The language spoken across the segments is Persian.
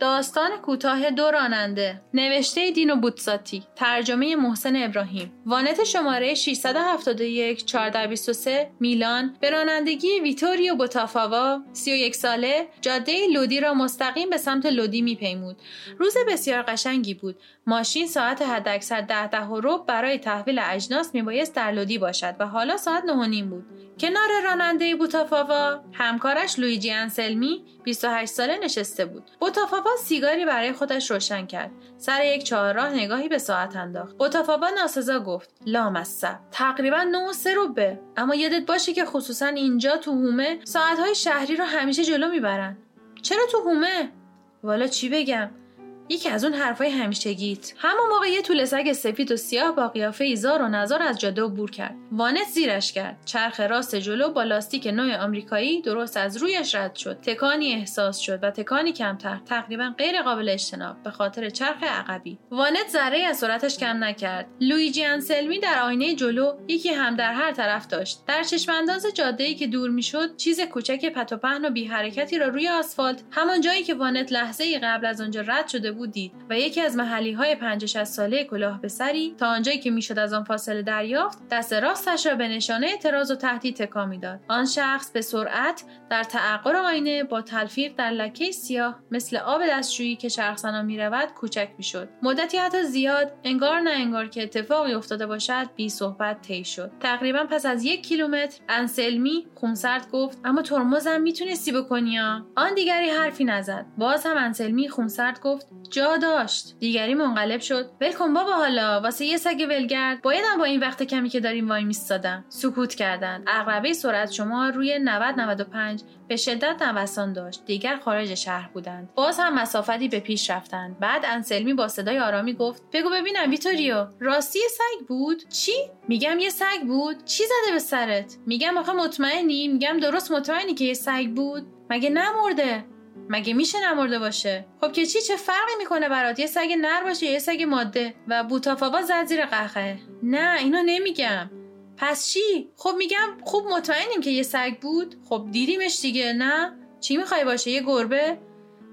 داستان کوتاه دو راننده. نوشته دینو بوتساتی ترجمه محسن ابراهیم. وانت شماره 671 1423 میلان. به رانندگی ویتوریو بوتافاوا 31 ساله. جاده لودی را مستقیم به سمت لودی میپیمود. روز بسیار قشنگی بود. ماشین ساعت حداکثر ده ده و برای تحویل اجناس میبایست در لودی باشد و حالا ساعت نه بود. کنار راننده بوتافاوا همکارش لویجی انسلمی 28 ساله نشسته بود. بوتافاوا سیگاری برای خودش روشن کرد. سر یک چهارراه نگاهی به ساعت انداخت. بوتافاوا ناسزا گفت لامصب تقریبا نه سه روبه اما یادت باشه که خصوصا اینجا تو هومه ساعتهای شهری رو همیشه جلو می‌برن. چرا تو هومه؟ والا چی بگم؟ یکی از اون حرفای همیشگیت. همون موقع یه طول سگ سفید و سیاه با قیافه ایزار و نظار از جاده عبور کرد. وانت زیرش کرد. چرخ راست جلو با لاستیک نوع آمریکایی درست از رویش رد شد. تکانی احساس شد و تکانی کمتر تقریبا غیر قابل اجتناب به خاطر چرخ عقبی. وانت ذره از سرعتش کم نکرد. لویجی انسلمی در آینه جلو یکی هم در هر طرف داشت. در چشمانداز جاده که دور می‌شد چیز کوچک پت و پهن و بی حرکتی را روی آسفالت همان جایی که وانت لحظه ای قبل از آنجا رد شده بود دید و یکی از محلی های 50 ساله کلاه به سری تا آنجایی که می‌شد از آن فاصله دریافت دست راستش را به نشانه اعتراض و تهدید تکان می‌داد. آن شخص به سرعت در تعقر آینه با تلفیق در لکه سیاه مثل آب دستشویی که شرخصنا می‌رود کوچک می‌شد. مدتی حتی زیاد انگار نه انگار که اتفاقی افتاده باشد بی صحبت طی شد. تقریبا پس از یک کیلومتر انسلمی خونسرد گفت اما ترمزم می‌تونستی بکنی آن دیگری حرفی نزد. باز هم انسلمی خونسرد گفت جا داشت. دیگری منقلب شد. ول کن بابا حالا. واسه یه سگ ولگرد. بایدم با این وقت کمی که داریم وای میستادم. سکوت کردند عقربه سرعت شما روی 90 95 به شدت نوسان داشت. دیگر خارج شهر بودند. باز هم مسافتی به پیش رفتند. بعد انسلمی با صدای آرامی گفت بگو ببینم ویتوریو راستی سگ بود؟ چی؟ میگم یه سگ بود. چی زده به سرت؟ میگم آخه مطمئنی. میگم درست مطمئنی که یه سگ بود؟ مگه نمرده؟ مگه میشه نمرده باشه؟ خب که چی؟ چه فرقی می‌کنه برات؟ یه سگ نر باشه یه سگ ماده و بوتافاوا زد زیر قهقه. نه اینو نمیگم. پس چی؟ خب میگم خوب مطمئنیم که یه سگ بود. خب دیدیمش دیگه نه؟ چی می‌خوای باشه؟ یه گربه؟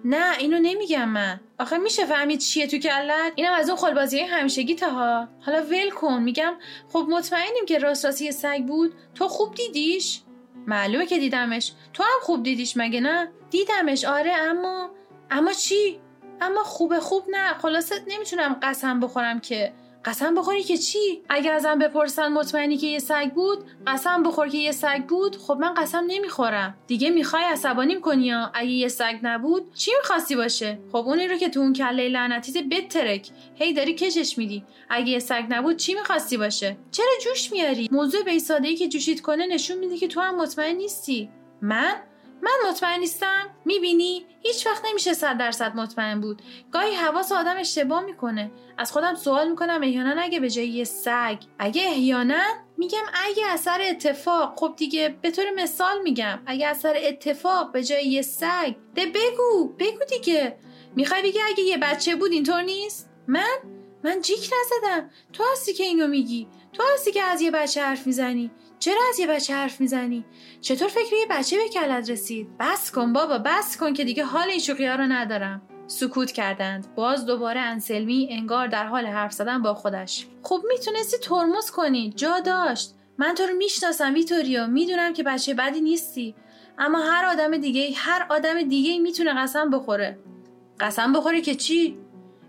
نه اینو نمیگم من. آخه میشه فهمید چیه تو کلت؟ اینم از اون خلبازی همیشگی ها. حالا ول کن. میگم خب مطمئنیم که راست راستی سگ بود. تو خوب دیدیش؟ معلومه که دیدمش. تو هم خوب دیدیش مگه نه؟ دیدمش آره اما اما چی؟ اما خوبه خوب نه. خلاصت نمی‌تونم قسم بخورم که قسم بخوری که چی؟ اگر ازم بپرسن مطمئنی که یه سگ بود قسم بخور که یه سگ بود خب من قسم نمی‌خورم. دیگه می‌خوای عصبانیم کنی یا اگه یه سگ نبود چی می‌خواستی باشه؟ خب اونی رو که تو اون کله لعنتیت بترک. هی داری کشش میدی. اگه یه سگ نبود چی می‌خواستی باشه؟ چرا جوش میاری؟ موضوع به که جوشید کنه نشون میده که تو هم مطمئن نیستی. من من مطمئن نیستم. می‌بینی؟ هیچ وقت نمیشه صد درصد مطمئن بود. گاهی حواس آدم اشتباه می‌کنه. از خودم سوال می‌کنم احیانا اگه به جای یه سگ. اگه احیانا؟ میگم اگه اثر اتفاق. خب دیگه به طور مثال میگم. اگه اثر اتفاق به جای یه سگ. ده بگو. بگو دیگه. می‌خوای بگی اگه یه بچه بود اینطور نیست؟ من؟ من جیک نزدم. تو هستی که اینو میگی. تو هستی که از یه بچه حرف می‌زنی. چرا از یه بچه حرف می‌زنی؟ چطور فکر یه بچه به کلت رسید؟ بس کن بابا بس کن که دیگه حال این شوخی رو ندارم. سکوت کردند. باز دوباره انسلمی انگار در حال حرف زدن با خودش. خب می‌تونستی ترمز کنی. جا داشت. من تو رو می‌شناسم ویتوریو می‌دونم که بچه بدی نیستی. اما هر آدم دیگه هر آدم دیگه می‌تونه قسم بخوره. قسم بخوره که چی؟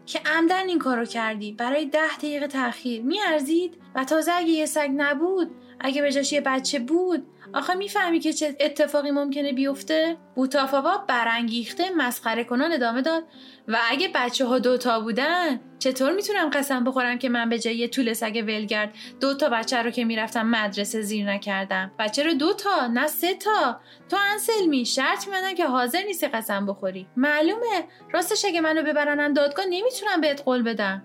که عمدن این کارو کردی. برای ده دقیقه تاخیر میارزید؟ و تازه اگه یه سگ نبود اگه به جاش یه بچه بود آخه می‌فهمی که چه اتفاقی ممکنه بیفته؟ بوتافاوا برانگیخته مسخره کنان ادامه داد و اگه بچه ها دوتا بودن چطور می‌تونم قسم بخورم که من به جای یه طول سگ ولگرد دو تا بچه رو که می‌رفتم مدرسه زیر نکردم؟ بچه رو دو تا نه سه تا. تو انسلمی شرط میدن که حاضر نیستی قسم بخوری. معلومه راستش اگه منو ببرنن دادگاه نمی‌تونم بهت قول بدم.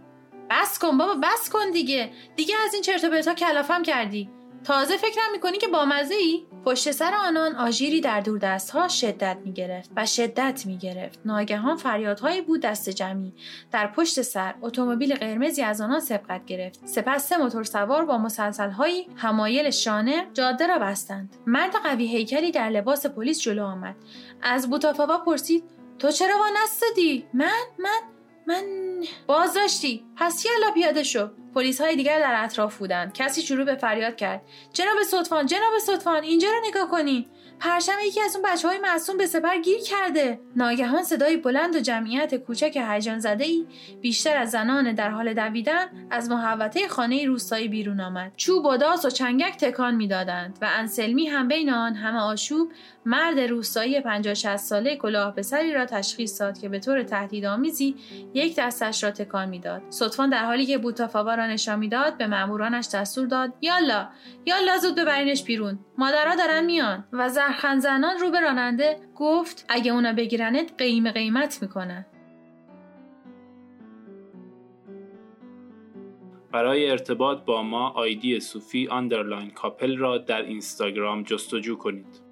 بس کن بابا بس کن دیگه. دیگه از این چرت و پرتا کلافم کردی. تازه فکرم می‌کنی که با مزه ای؟ پشت سر آنان آژیری در دور ها شدت می‌گرفت و شدت می‌گرفت. ناگهان فریادهایی بود دست جمعی. در پشت سر اتومبیل قرمزی از آنان سبقت گرفت. سپس سه موتور سوار با مسلسلهایی همایل شانه جاده را بستند. مرد قوی هیکلی در لباس پلیس جلو آمد. از بوتافاوا پرسید تو چرا وانستادی من؟ من؟ من بازداشتی. پس یلا پیاده شو. پلیس های دیگر در اطراف بودند کسی شروع به فریاد کرد. جناب صدفان جناب صدفان اینجا رو نگاه کنین پرشم یکی از اون بچه های معصوم به سپر گیر کرده. ناگهان صدای بلند و جمعیت کوچک هیجان زده ای بیشتر از زنان در حال دویدن از محوطه خانه روستایی بیرون آمد. چوب و داس و چنگک تکان می‌دادند و انسلمی هم بین آن همه آشوب مرد روستایی 50 60 ساله کلاه به سری را تشخیص داد که به طور تهدیدآمیزی یک دستش را تکان می‌داد. ستوان در حالی که بوتافاوا را نشان می‌داد به مامورانش دستور داد یالا یالا زود ببرینش بیرون. مادرها دارن میان و نفس زنان رو به راننده گفت اگه اونا بگیرنت قیمه قیمه‌ت می‌کنن برای ارتباط با ما آیدی صوفی underline کاپل را در اینستاگرام جستجو کنید.